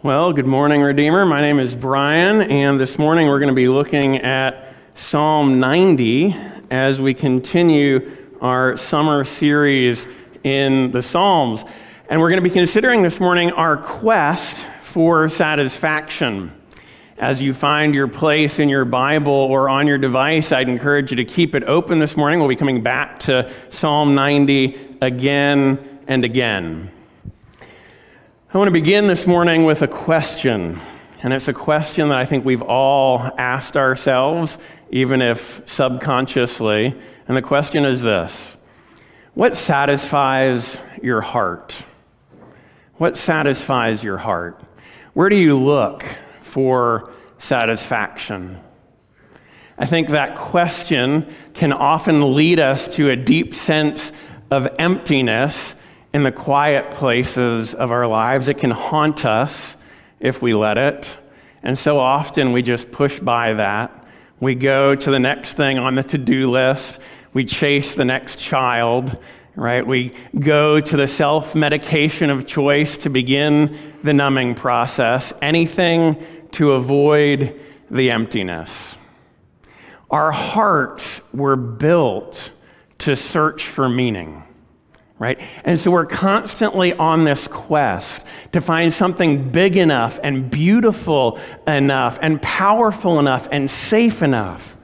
Well, good morning, Redeemer. My name is Brian, and this morning we're going to be looking at Psalm 90 as we continue our summer series in the Psalms. And we're going to be considering this morning our quest for satisfaction. As you find your place in your Bible or on your device, I'd encourage you to keep it open this morning. We'll be coming back to Psalm 90 again and again. I want to begin this morning with a question. And it's a question that I think we've all asked ourselves, even if subconsciously. And the question is this What satisfies your heart? What satisfies your heart? Where do you look for satisfaction? I think that question can often lead us to a deep sense of emptiness in the quiet places of our lives. It can haunt us if we let it. And so often we just push by that. We go to the next thing on the to do list. We chase the next child, right? We go to the self medication of choice to begin the numbing process. Anything to avoid the emptiness. Our hearts were built to search for meaning right? And so we're constantly on this quest to find something big enough and beautiful enough and powerful enough and safe enough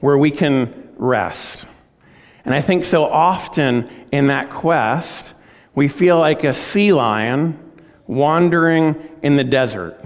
where we can rest. And I think so often in that quest, we feel like a sea lion wandering in the desert.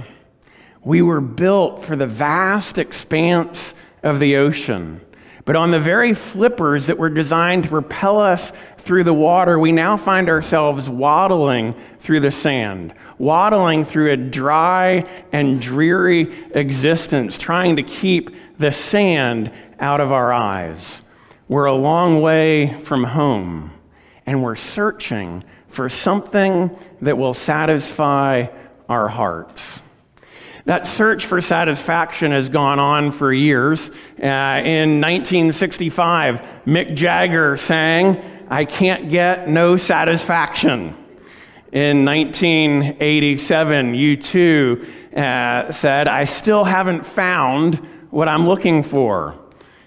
We were built for the vast expanse of the ocean. But on the very flippers that were designed to propel us through the water, we now find ourselves waddling through the sand, waddling through a dry and dreary existence, trying to keep the sand out of our eyes. We're a long way from home, and we're searching for something that will satisfy our hearts. That search for satisfaction has gone on for years. Uh, in 1965, Mick Jagger sang, I can't get no satisfaction. In 1987, U2 uh, said, I still haven't found what I'm looking for.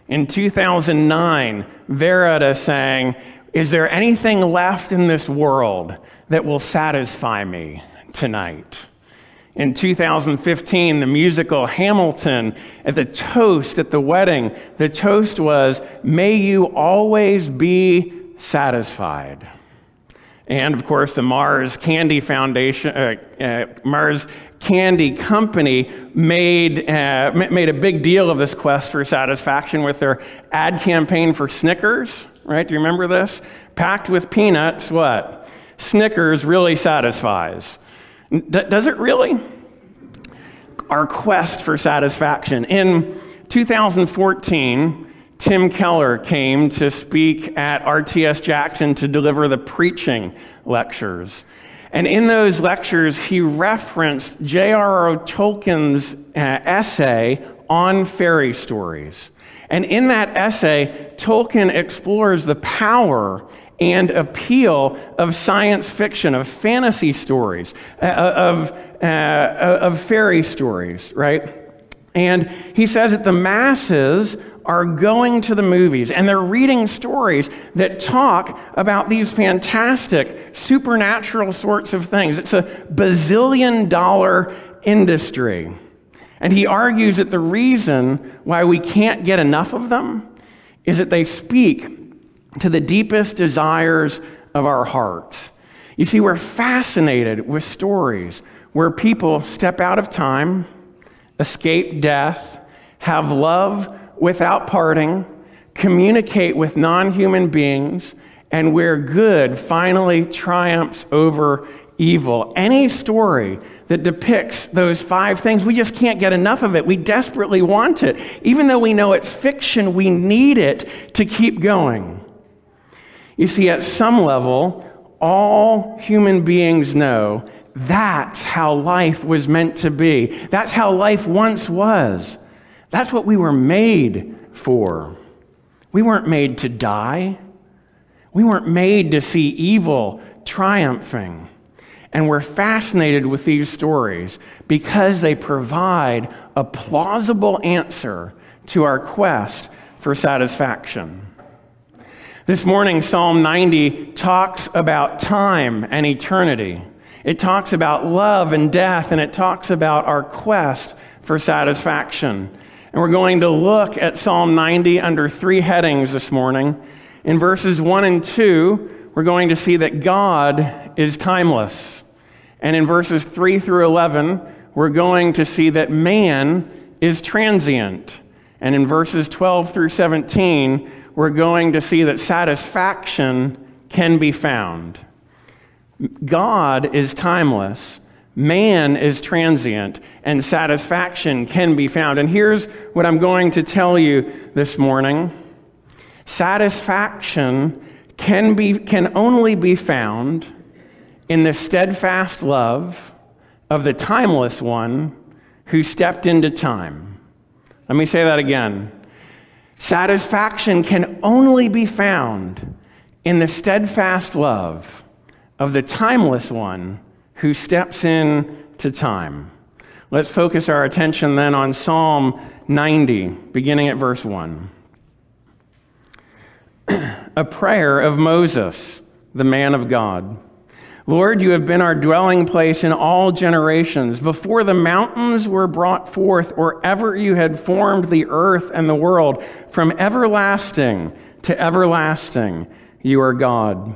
In 2009, Verita sang, Is there anything left in this world that will satisfy me tonight? In 2015, the musical Hamilton, at the toast at the wedding, the toast was, May you always be satisfied. And of course, the Mars Candy Foundation, uh, uh, Mars Candy Company made, uh, made a big deal of this quest for satisfaction with their ad campaign for Snickers, right? Do you remember this? Packed with peanuts, what? Snickers really satisfies. D- does it really? Our quest for satisfaction. In 2014, Tim Keller came to speak at RTS Jackson to deliver the preaching lectures. And in those lectures, he referenced J.R.R. Tolkien's uh, essay on fairy stories. And in that essay, Tolkien explores the power and appeal of science fiction, of fantasy stories, uh, of, uh, of fairy stories, right? And he says that the masses are going to the movies and they're reading stories that talk about these fantastic supernatural sorts of things. It's a bazillion dollar industry. And he argues that the reason why we can't get enough of them is that they speak to the deepest desires of our hearts. You see, we're fascinated with stories where people step out of time, escape death, have love without parting, communicate with non human beings, and where good finally triumphs over evil. Any story that depicts those five things, we just can't get enough of it. We desperately want it. Even though we know it's fiction, we need it to keep going. You see, at some level, all human beings know that's how life was meant to be. That's how life once was. That's what we were made for. We weren't made to die. We weren't made to see evil triumphing. And we're fascinated with these stories because they provide a plausible answer to our quest for satisfaction. This morning, Psalm 90 talks about time and eternity. It talks about love and death, and it talks about our quest for satisfaction. And we're going to look at Psalm 90 under three headings this morning. In verses 1 and 2, we're going to see that God is timeless. And in verses 3 through 11, we're going to see that man is transient. And in verses 12 through 17, we're going to see that satisfaction can be found. God is timeless, man is transient, and satisfaction can be found. And here's what I'm going to tell you this morning satisfaction can, be, can only be found in the steadfast love of the timeless one who stepped into time. Let me say that again. Satisfaction can only be found in the steadfast love of the timeless one who steps in to time. Let's focus our attention then on Psalm 90, beginning at verse 1. A prayer of Moses, the man of God. Lord, you have been our dwelling place in all generations. Before the mountains were brought forth, or ever you had formed the earth and the world, from everlasting to everlasting, you are God.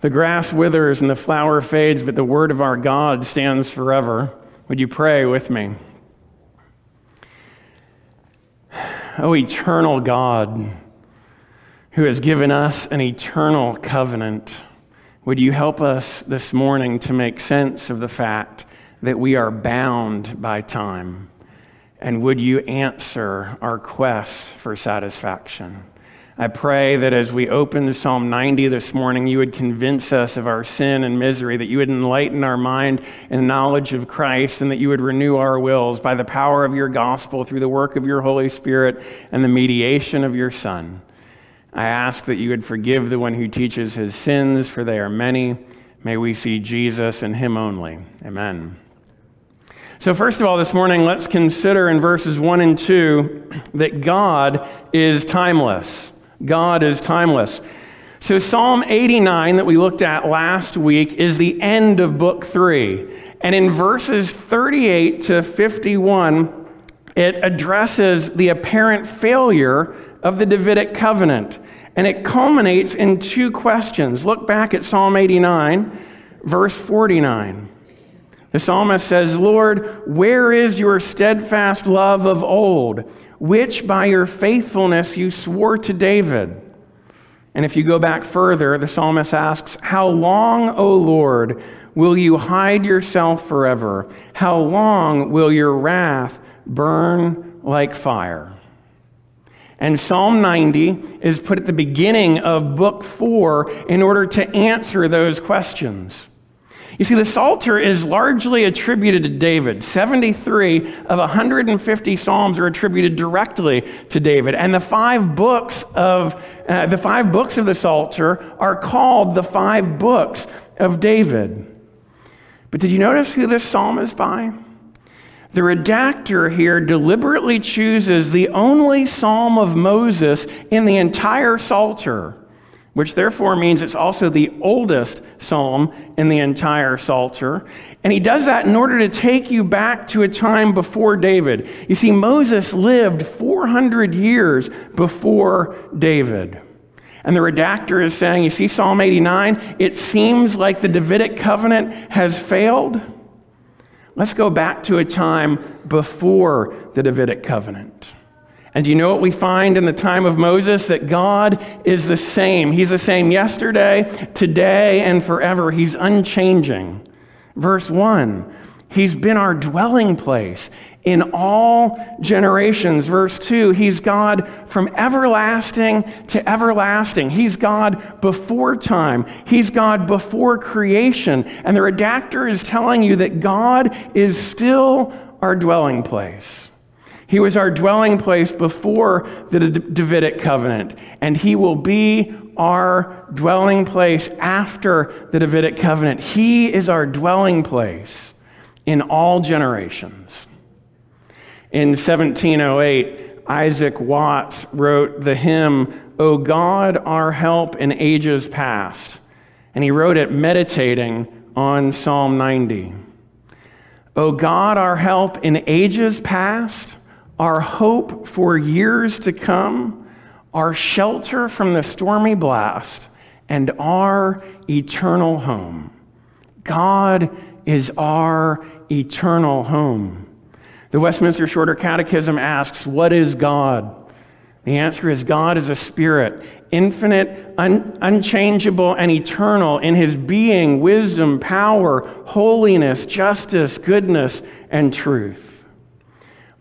The grass withers and the flower fades, but the word of our God stands forever. Would you pray with me? Oh, eternal God, who has given us an eternal covenant, would you help us this morning to make sense of the fact that we are bound by time? And would you answer our quest for satisfaction? I pray that as we open the Psalm 90 this morning, you would convince us of our sin and misery, that you would enlighten our mind in knowledge of Christ, and that you would renew our wills by the power of your gospel through the work of your Holy Spirit and the mediation of your Son. I ask that you would forgive the one who teaches his sins, for they are many. May we see Jesus and him only. Amen. So, first of all, this morning, let's consider in verses 1 and 2 that God is timeless. God is timeless. So, Psalm 89 that we looked at last week is the end of book three. And in verses 38 to 51, it addresses the apparent failure of the Davidic covenant. And it culminates in two questions. Look back at Psalm 89, verse 49. The psalmist says, Lord, where is your steadfast love of old, which by your faithfulness you swore to David? And if you go back further, the psalmist asks, How long, O Lord, will you hide yourself forever? How long will your wrath burn like fire? And Psalm 90 is put at the beginning of book four in order to answer those questions. You see, the Psalter is largely attributed to David. 73 of 150 Psalms are attributed directly to David. And the five books of, uh, the five books of the Psalter are called the five books of David. But did you notice who this psalm is by? The redactor here deliberately chooses the only psalm of Moses in the entire Psalter which therefore means it's also the oldest psalm in the entire Psalter. And he does that in order to take you back to a time before David. You see, Moses lived 400 years before David. And the redactor is saying, you see, Psalm 89, it seems like the Davidic covenant has failed. Let's go back to a time before the Davidic covenant. And do you know what we find in the time of Moses? That God is the same. He's the same yesterday, today, and forever. He's unchanging. Verse 1 He's been our dwelling place in all generations. Verse 2 He's God from everlasting to everlasting. He's God before time, He's God before creation. And the redactor is telling you that God is still our dwelling place. He was our dwelling place before the Davidic covenant, and he will be our dwelling place after the Davidic covenant. He is our dwelling place in all generations. In 1708, Isaac Watts wrote the hymn, O God, our help in ages past. And he wrote it meditating on Psalm 90. O God, our help in ages past our hope for years to come, our shelter from the stormy blast, and our eternal home. God is our eternal home. The Westminster Shorter Catechism asks, What is God? The answer is God is a spirit, infinite, un- unchangeable, and eternal in his being, wisdom, power, holiness, justice, goodness, and truth.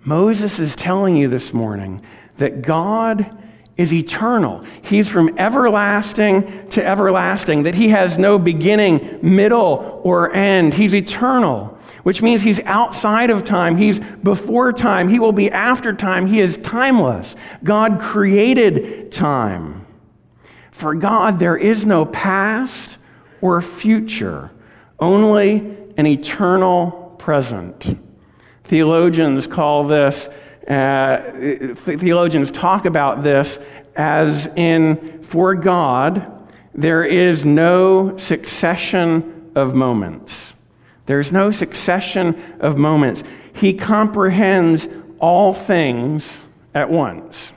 Moses is telling you this morning that God is eternal. He's from everlasting to everlasting, that he has no beginning, middle, or end. He's eternal, which means he's outside of time. He's before time. He will be after time. He is timeless. God created time. For God, there is no past or future, only an eternal present. Theologians call this, uh, theologians talk about this as in, for God, there is no succession of moments. There's no succession of moments. He comprehends all things at once.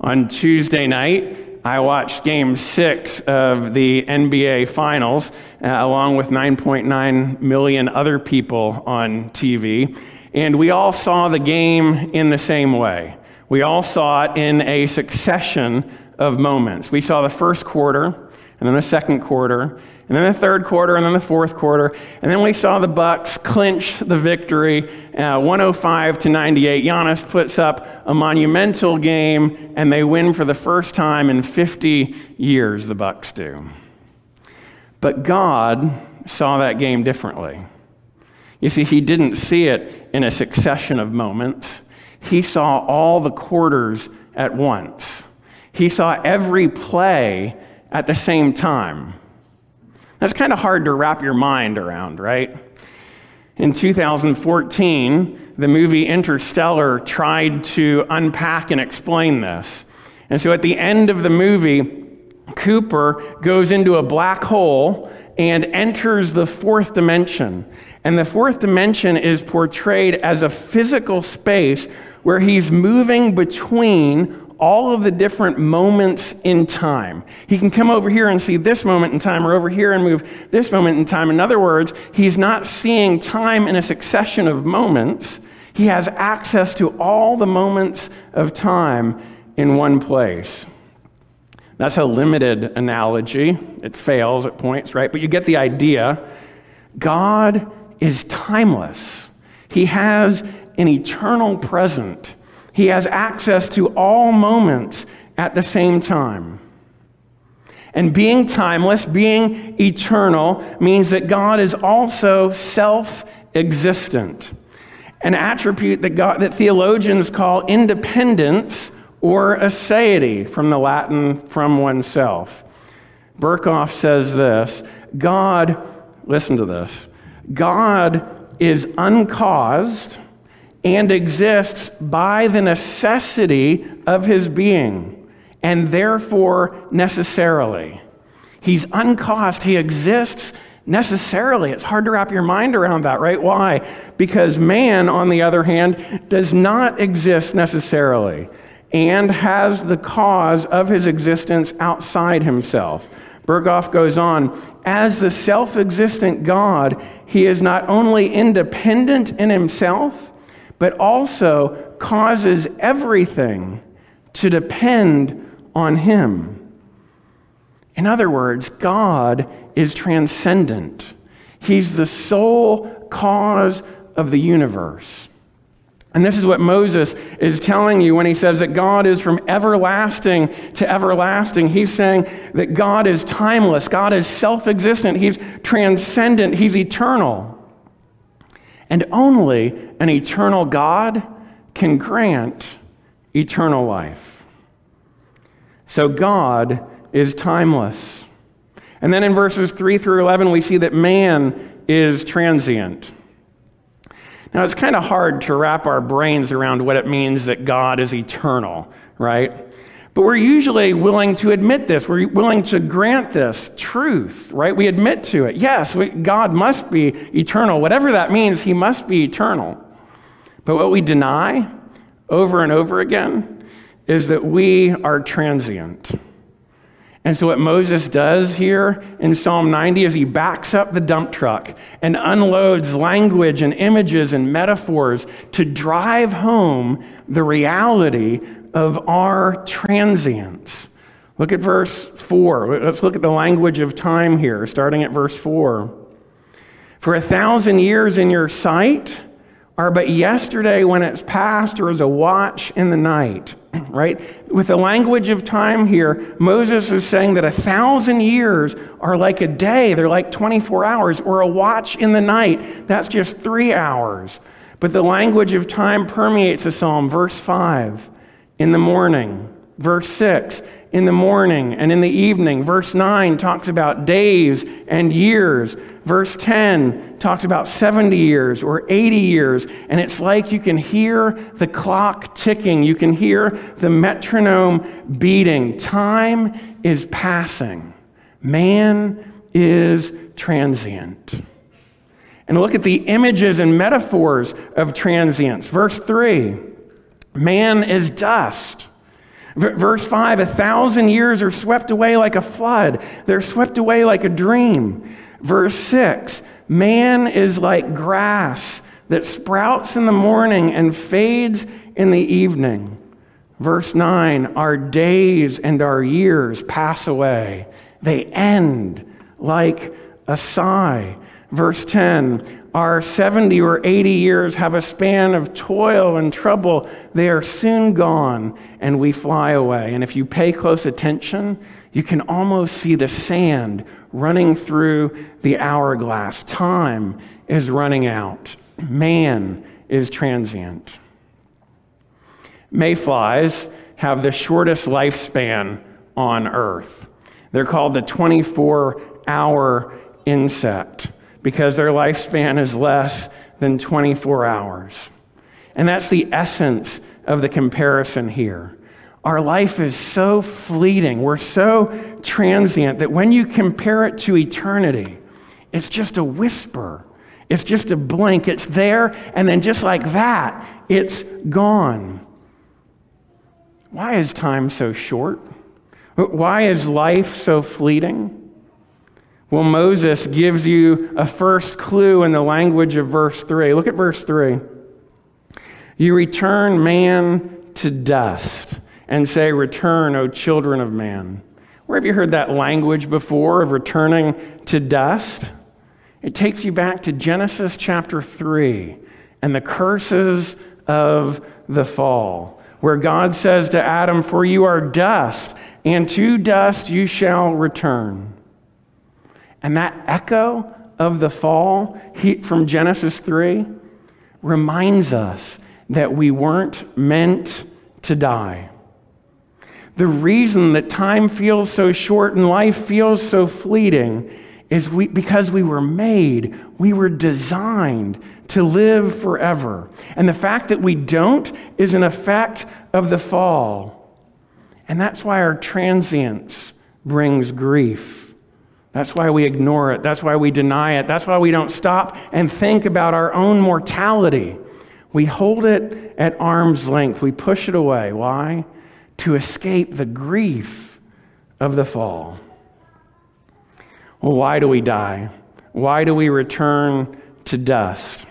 On Tuesday night, I watched game six of the NBA Finals, uh, along with 9.9 million other people on TV. And we all saw the game in the same way. We all saw it in a succession of moments. We saw the first quarter, and then the second quarter, and then the third quarter, and then the fourth quarter, and then we saw the Bucks clinch the victory, uh, 105 to 98. Giannis puts up a monumental game, and they win for the first time in 50 years. The Bucks do, but God saw that game differently. You see, He didn't see it in a succession of moments. He saw all the quarters at once. He saw every play at the same time. That's kind of hard to wrap your mind around, right? In 2014, the movie Interstellar tried to unpack and explain this. And so at the end of the movie, Cooper goes into a black hole and enters the fourth dimension. And the fourth dimension is portrayed as a physical space where he's moving between all of the different moments in time. He can come over here and see this moment in time, or over here and move this moment in time. In other words, he's not seeing time in a succession of moments. He has access to all the moments of time in one place. That's a limited analogy. It fails at points, right? But you get the idea. God is timeless. He has an eternal present. He has access to all moments at the same time. And being timeless, being eternal, means that God is also self existent. An attribute that, God, that theologians call independence or aseity, from the Latin from oneself. Berkhof says this God, listen to this, God is uncaused and exists by the necessity of his being, and therefore necessarily. He's uncaused, he exists necessarily. It's hard to wrap your mind around that, right? Why? Because man, on the other hand, does not exist necessarily and has the cause of his existence outside himself. Berkhof goes on, as the self existent God, he is not only independent in himself, but also causes everything to depend on Him. In other words, God is transcendent, He's the sole cause of the universe. And this is what Moses is telling you when he says that God is from everlasting to everlasting. He's saying that God is timeless, God is self existent, He's transcendent, He's eternal. And only an eternal God can grant eternal life. So God is timeless. And then in verses 3 through 11, we see that man is transient. Now, it's kind of hard to wrap our brains around what it means that God is eternal, right? But we're usually willing to admit this. We're willing to grant this truth, right? We admit to it. Yes, we, God must be eternal. Whatever that means, he must be eternal. But what we deny over and over again is that we are transient. And so, what Moses does here in Psalm 90 is he backs up the dump truck and unloads language and images and metaphors to drive home the reality of our transience. Look at verse 4. Let's look at the language of time here, starting at verse 4. For a thousand years in your sight are but yesterday when it's past, or as a watch in the night. right? With the language of time here, Moses is saying that a thousand years are like a day, they're like 24 hours, or a watch in the night, that's just three hours. But the language of time permeates the psalm. Verse 5 in the morning. Verse 6, in the morning and in the evening. Verse 9 talks about days and years. Verse 10 talks about 70 years or 80 years. And it's like you can hear the clock ticking, you can hear the metronome beating. Time is passing, man is transient. And look at the images and metaphors of transience. Verse 3 man is dust. Verse 5 A thousand years are swept away like a flood, they're swept away like a dream. Verse 6 Man is like grass that sprouts in the morning and fades in the evening. Verse 9 Our days and our years pass away, they end like a sigh. Verse 10 our 70 or 80 years have a span of toil and trouble. They are soon gone and we fly away. And if you pay close attention, you can almost see the sand running through the hourglass. Time is running out, man is transient. Mayflies have the shortest lifespan on Earth. They're called the 24 hour insect because their lifespan is less than 24 hours. And that's the essence of the comparison here. Our life is so fleeting, we're so transient that when you compare it to eternity, it's just a whisper. It's just a blink. It's there, and then just like that, it's gone. Why is time so short? Why is life so fleeting? Well, Moses gives you a first clue in the language of verse 3. Look at verse 3. You return man to dust and say, Return, O children of man. Where have you heard that language before of returning to dust? It takes you back to Genesis chapter 3 and the curses of the fall, where God says to Adam, For you are dust, and to dust you shall return. And that echo of the fall from Genesis 3 reminds us that we weren't meant to die. The reason that time feels so short and life feels so fleeting is we, because we were made, we were designed to live forever. And the fact that we don't is an effect of the fall. And that's why our transience brings grief. That's why we ignore it. That's why we deny it. That's why we don't stop and think about our own mortality. We hold it at arm's length. We push it away. Why? To escape the grief of the fall. Well, why do we die? Why do we return to dust?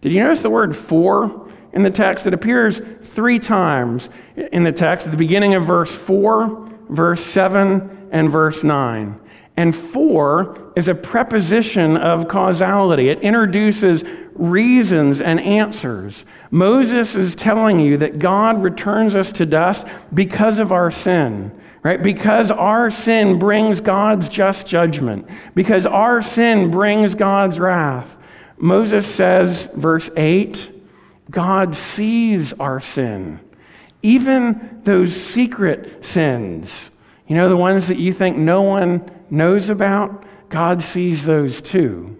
Did you notice the word for in the text? It appears three times in the text at the beginning of verse 4, verse 7, and verse 9. And for is a preposition of causality. It introduces reasons and answers. Moses is telling you that God returns us to dust because of our sin, right? Because our sin brings God's just judgment, because our sin brings God's wrath. Moses says, verse 8, God sees our sin, even those secret sins. You know, the ones that you think no one knows about, God sees those too.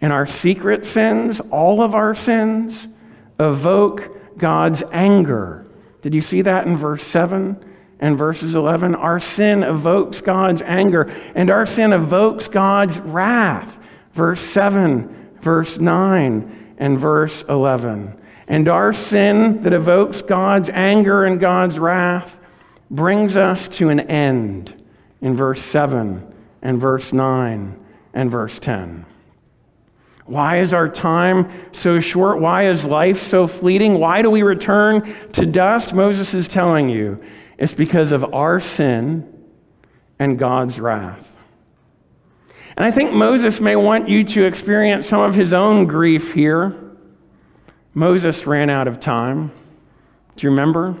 And our secret sins, all of our sins, evoke God's anger. Did you see that in verse 7 and verses 11? Our sin evokes God's anger, and our sin evokes God's wrath. Verse 7, verse 9, and verse 11. And our sin that evokes God's anger and God's wrath brings us to an end in verse 7 and verse 9 and verse 10. Why is our time so short? Why is life so fleeting? Why do we return to dust? Moses is telling you it's because of our sin and God's wrath. And I think Moses may want you to experience some of his own grief here. Moses ran out of time. Do you remember?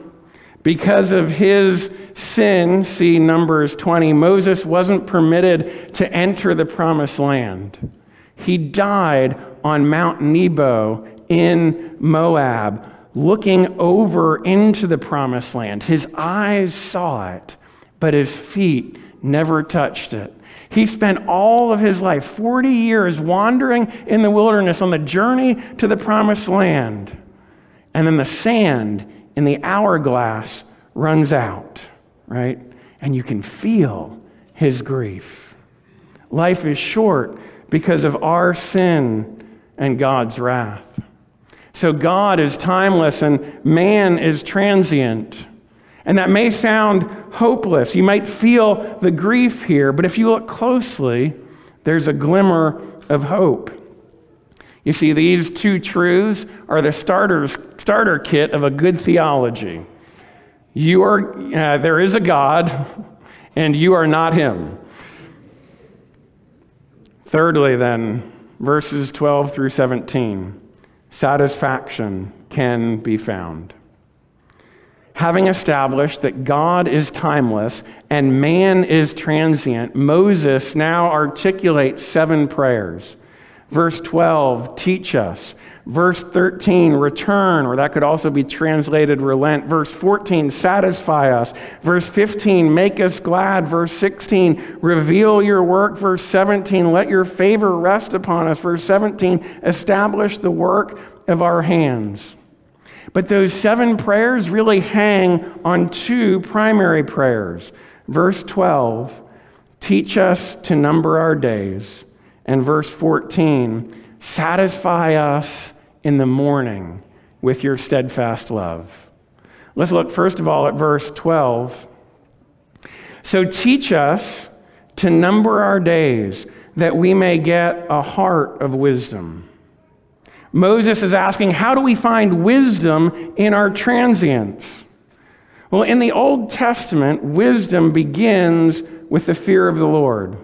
Because of his sin, see Numbers 20, Moses wasn't permitted to enter the promised land. He died on Mount Nebo in Moab, looking over into the promised land. His eyes saw it, but his feet never touched it. He spent all of his life, 40 years, wandering in the wilderness on the journey to the promised land. And then the sand and the hourglass runs out, right? And you can feel his grief. Life is short because of our sin and God's wrath. So God is timeless and man is transient. And that may sound hopeless. You might feel the grief here, but if you look closely, there's a glimmer of hope. You see, these two truths are the starters, starter kit of a good theology. You are, uh, there is a God, and you are not him. Thirdly, then, verses 12 through 17 satisfaction can be found. Having established that God is timeless and man is transient, Moses now articulates seven prayers. Verse 12, teach us. Verse 13, return, or that could also be translated relent. Verse 14, satisfy us. Verse 15, make us glad. Verse 16, reveal your work. Verse 17, let your favor rest upon us. Verse 17, establish the work of our hands. But those seven prayers really hang on two primary prayers. Verse 12, teach us to number our days. And verse 14, satisfy us in the morning with your steadfast love. Let's look first of all at verse 12. So teach us to number our days that we may get a heart of wisdom. Moses is asking, How do we find wisdom in our transience? Well, in the Old Testament, wisdom begins with the fear of the Lord.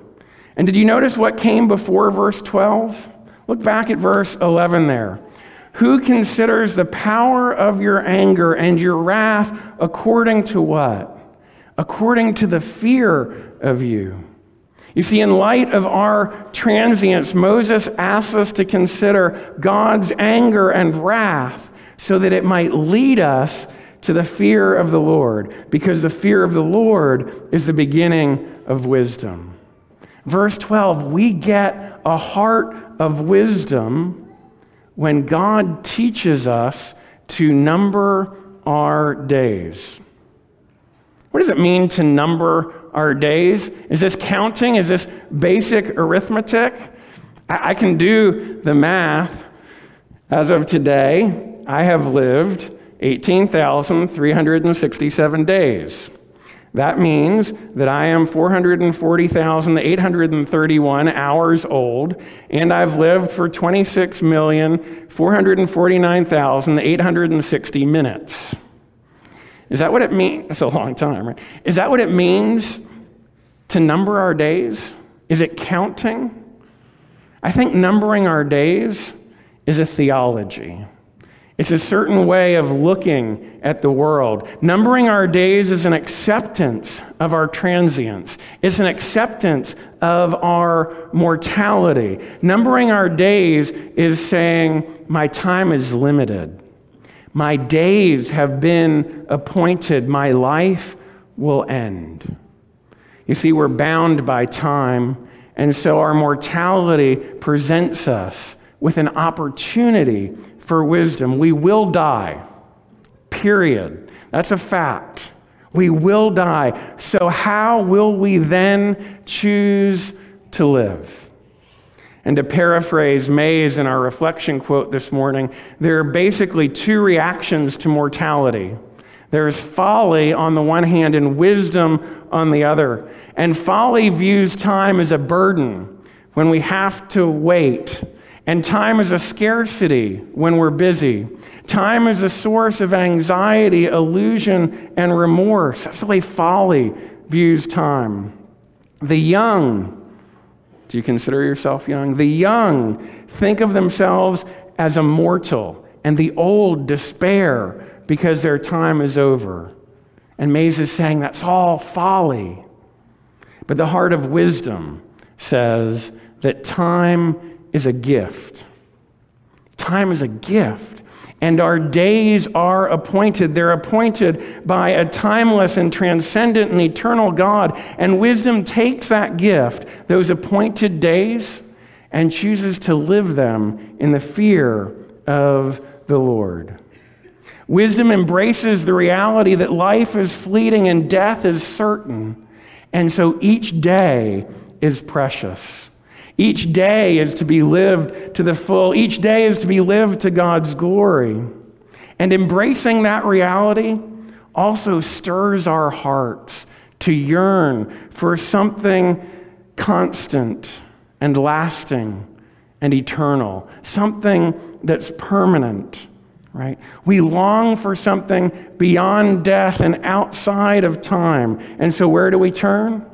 And did you notice what came before verse 12? Look back at verse 11 there. Who considers the power of your anger and your wrath according to what? According to the fear of you. You see, in light of our transience, Moses asks us to consider God's anger and wrath so that it might lead us to the fear of the Lord, because the fear of the Lord is the beginning of wisdom. Verse 12, we get a heart of wisdom when God teaches us to number our days. What does it mean to number our days? Is this counting? Is this basic arithmetic? I, can do the math. As of today, I have lived 18,367 days. That means that I am 440,831 hours old, and I've lived for 26,449,860 minutes. Is that what it means? That's a long time, right? Is that what it means to number our days? Is it counting? I think numbering our days is a theology. It's a certain way of looking at the world. Numbering our days is an acceptance of our transience, it's an acceptance of our mortality. Numbering our days is saying, My time is limited. My days have been appointed. My life will end. You see, we're bound by time, and so our mortality presents us with an opportunity for wisdom. We will die, period. That's a fact. We will die. So, how will we then choose to live? And to paraphrase Mays in our reflection quote this morning, there are basically two reactions to mortality. There's folly on the one hand and wisdom on the other. And folly views time as a burden when we have to wait and time is a scarcity when we're busy. Time is a source of anxiety, illusion, and remorse. That's the way folly views time. The young, do you consider yourself young? The young think of themselves as immortal, and the old despair because their time is over. And Mays is saying that's all folly. But the heart of wisdom says that time is a gift. Time is a gift. And our days are appointed. They're appointed by a timeless and transcendent and eternal God. And wisdom takes that gift, those appointed days, and chooses to live them in the fear of the Lord. Wisdom embraces the reality that life is fleeting and death is certain. And so each day is precious. Each day is to be lived to the full. Each day is to be lived to God's glory. And embracing that reality also stirs our hearts to yearn for something constant and lasting and eternal, something that's permanent, right? We long for something beyond death and outside of time. And so, where do we turn?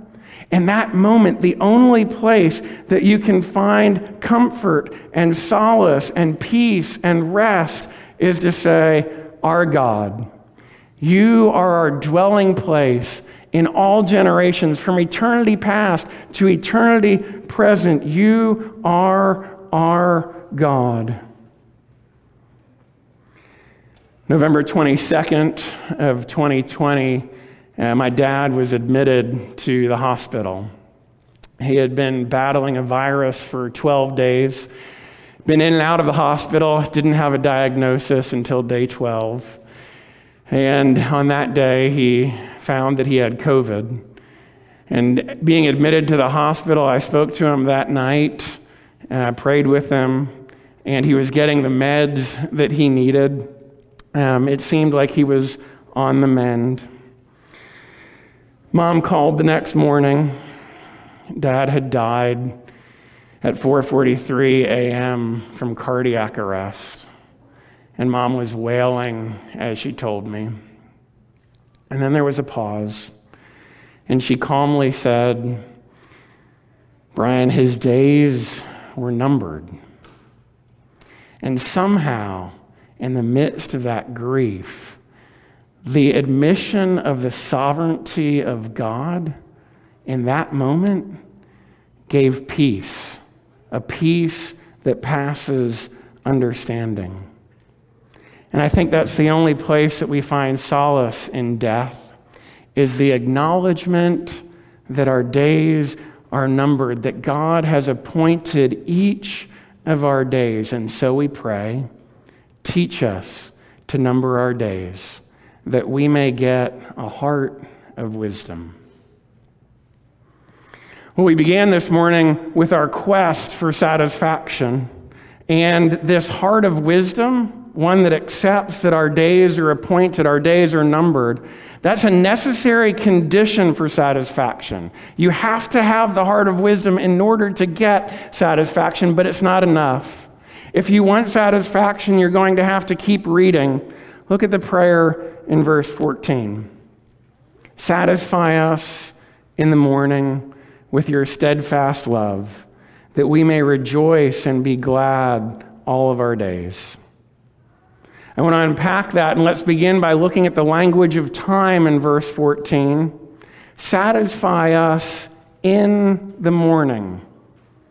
In that moment, the only place that you can find comfort and solace and peace and rest is to say, Our God, you are our dwelling place in all generations, from eternity past to eternity present. You are our God. November 22nd of 2020 uh, my dad was admitted to the hospital. He had been battling a virus for 12 days, been in and out of the hospital, didn't have a diagnosis until day 12. And on that day, he found that he had COVID. And being admitted to the hospital, I spoke to him that night, and I prayed with him, and he was getting the meds that he needed. Um, it seemed like he was on the mend. Mom called the next morning. Dad had died at 4:43 a.m. from cardiac arrest. And mom was wailing as she told me. And then there was a pause. And she calmly said, Brian, his days were numbered. And somehow, in the midst of that grief, the admission of the sovereignty of God in that moment gave peace, a peace that passes understanding. And I think that's the only place that we find solace in death is the acknowledgement that our days are numbered, that God has appointed each of our days. And so we pray, teach us to number our days, that we may get a heart of wisdom. Well, we began this morning with our quest for satisfaction and this heart of wisdom one that accepts that our days are appointed, our days are numbered. That's a necessary condition for satisfaction. You have to have the heart of wisdom in order to get satisfaction, but it's not enough. If you want satisfaction, you're going to have to keep reading. Look at the prayer in verse 14. Satisfy us in the morning with your steadfast love, that we may rejoice and be glad all of our days. I want to unpack that, and let's begin by looking at the language of time in verse 14. Satisfy us in the morning.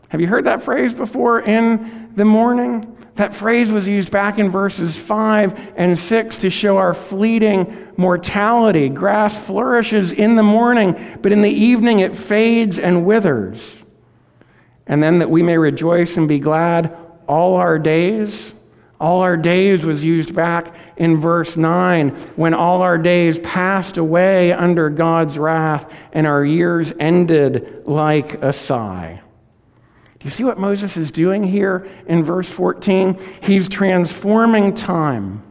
Have you heard that phrase before? In the morning? That phrase was used back in verses 5 and 6 to show our fleeting mortality. Grass flourishes in the morning, but in the evening it fades and withers. And then that we may rejoice and be glad all our days. All our days was used back in verse 9 when all our days passed away under God's wrath and our years ended like a sigh. Do you see what Moses is doing here in verse 14? He's transforming time.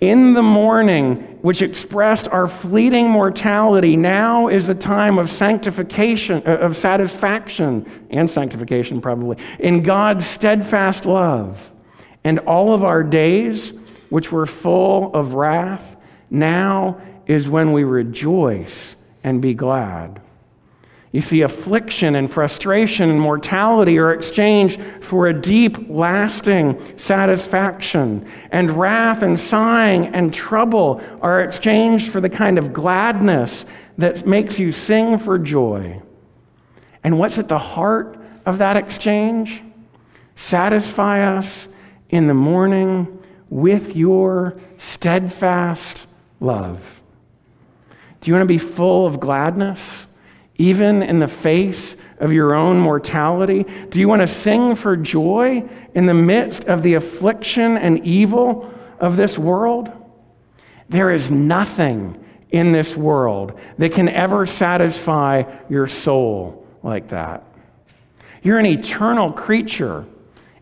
In the morning, which expressed our fleeting mortality, now is the time of sanctification, uh, of satisfaction, and sanctification probably, in God's steadfast love. And all of our days, which were full of wrath, now is when we rejoice and be glad. You see, affliction and frustration and mortality are exchanged for a deep, lasting satisfaction. And wrath and sighing and trouble are exchanged for the kind of gladness that makes you sing for joy. And what's at the heart of that exchange? Satisfy us in the morning with your steadfast love. Do you want to be full of gladness, even in the face of your own mortality? Do you want to sing for joy in the midst of the affliction and evil of this world? There is nothing in this world that can ever satisfy your soul like that. You're an eternal creature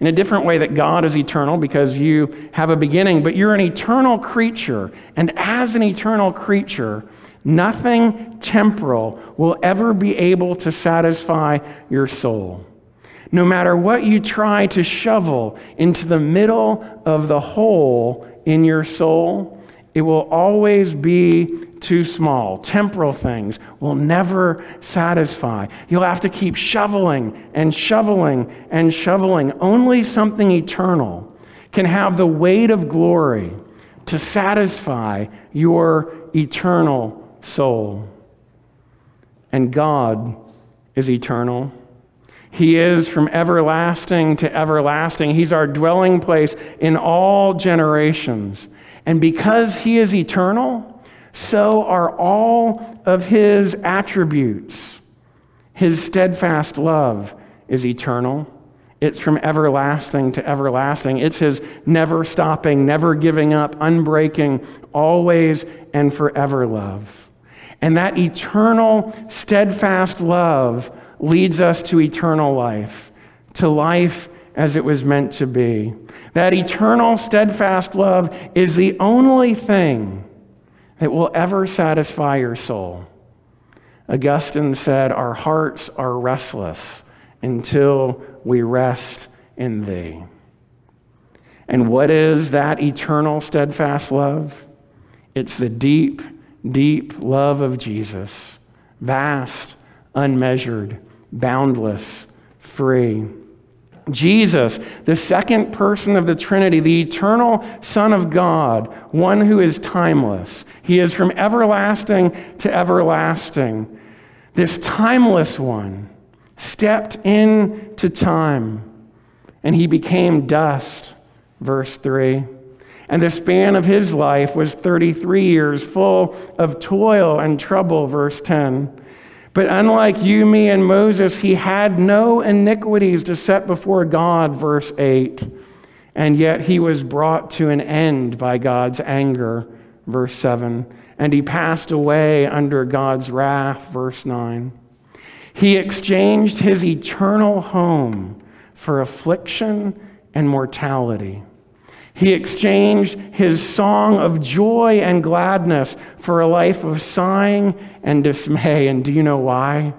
in a different way that God is eternal because you have a beginning, but you're an eternal creature. And as an eternal creature, nothing temporal will ever be able to satisfy your soul. No matter what you try to shovel into the middle of the hole in your soul, it will always be too small. Temporal things will never satisfy. You'll have to keep shoveling and shoveling and shoveling. Only something eternal can have the weight of glory to satisfy your eternal soul. And God is eternal. He is from everlasting to everlasting. He's our dwelling place in all generations. And because He is eternal, so are all of His attributes. His steadfast love is eternal. It's from everlasting to everlasting. It's His never stopping, never giving up, unbreaking, always and forever love. And that eternal, steadfast love leads us to eternal life, to life as it was meant to be. That eternal, steadfast love is the only thing that will ever satisfy your soul. Augustine said, Our hearts are restless until we rest in thee. And what is that eternal, steadfast love? It's the deep, deep love of Jesus, vast, unmeasured, boundless, free. Jesus, the second person of the Trinity, the eternal Son of God, one who is timeless. He is from everlasting to everlasting. This timeless one stepped into time and he became dust verse 3. And the span of his life was 33 years, full of toil and trouble, verse 10. But unlike you, me, and Moses, he had no iniquities to set before God, verse 8. And yet he was brought to an end by God's anger, verse 7. And he passed away under God's wrath, verse 9. He exchanged his eternal home for affliction and mortality. He exchanged his song of joy and gladness for a life of sighing and dismay. And do you know why?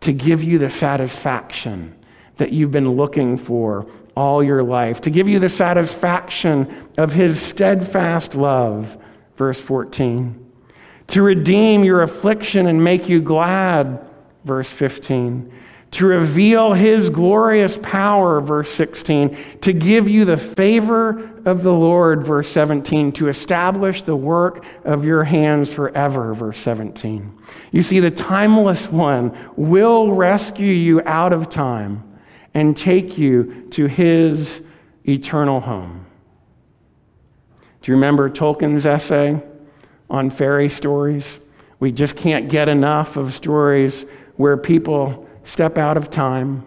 To give you the satisfaction that you've been looking for all your life, to give you the satisfaction of his steadfast love. Verse 14. To redeem your affliction and make you glad. Verse 15 to reveal his glorious power, verse 16, to give you the favor of the Lord, verse 17, to establish the work of your hands forever, verse 17. You see, the timeless one will rescue you out of time and take you to his eternal home. Do you remember Tolkien's essay on fairy stories? We just can't get enough of stories where people step out of time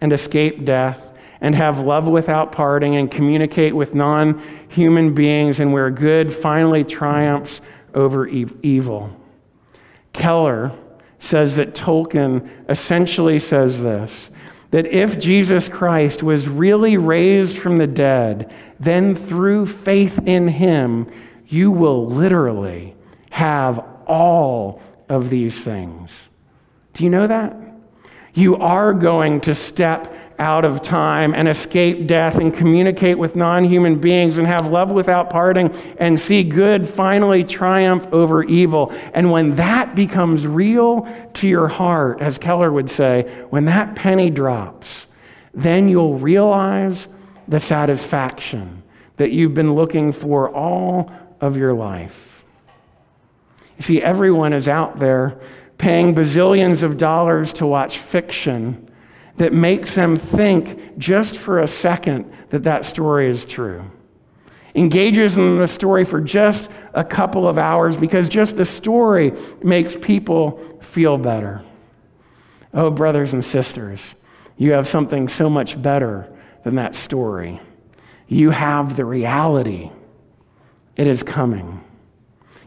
and escape death and have love without parting and communicate with non human beings and where good finally triumphs over evil. Keller says that Tolkien essentially says this that if Jesus Christ was really raised from the dead, then through faith in him, you will literally have all of these things. Do you know that? You are going to step out of time and escape death and communicate with non human beings and have love without parting and see good finally triumph over evil. And when that becomes real to your heart, as Keller would say, when that penny drops, then you'll realize the satisfaction that you've been looking for all of your life. You see, everyone is out there paying bazillions of dollars to watch fiction that makes them think just for a second that that story is true. Engages in the story for just a couple of hours because just the story makes people feel better. Oh, brothers and sisters, you have something so much better than that story. You have the reality. It is coming.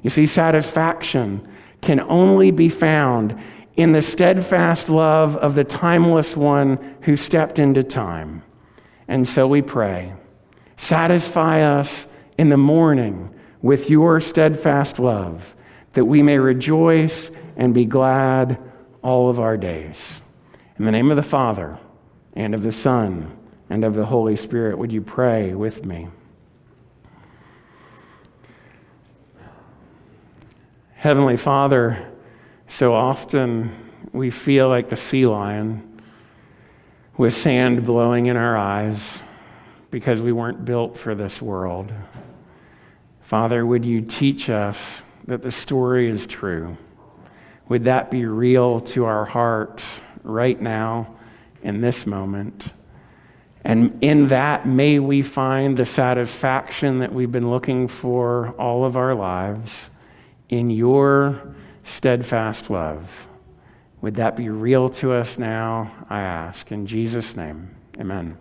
You see, satisfaction can only be found in the steadfast love of the timeless one who stepped into time. And so we pray, satisfy us in the morning with your steadfast love, that we may rejoice and be glad all of our days. In the name of the Father, and of the Son, and of the Holy Spirit, would you pray with me? Heavenly Father, so often we feel like the sea lion with sand blowing in our eyes because we weren't built for this world. Father, would you teach us that the story is true? Would that be real to our hearts right now in this moment? And in that, may we find the satisfaction that we've been looking for all of our lives in your steadfast love. Would that be real to us now? I ask. In Jesus' name, amen.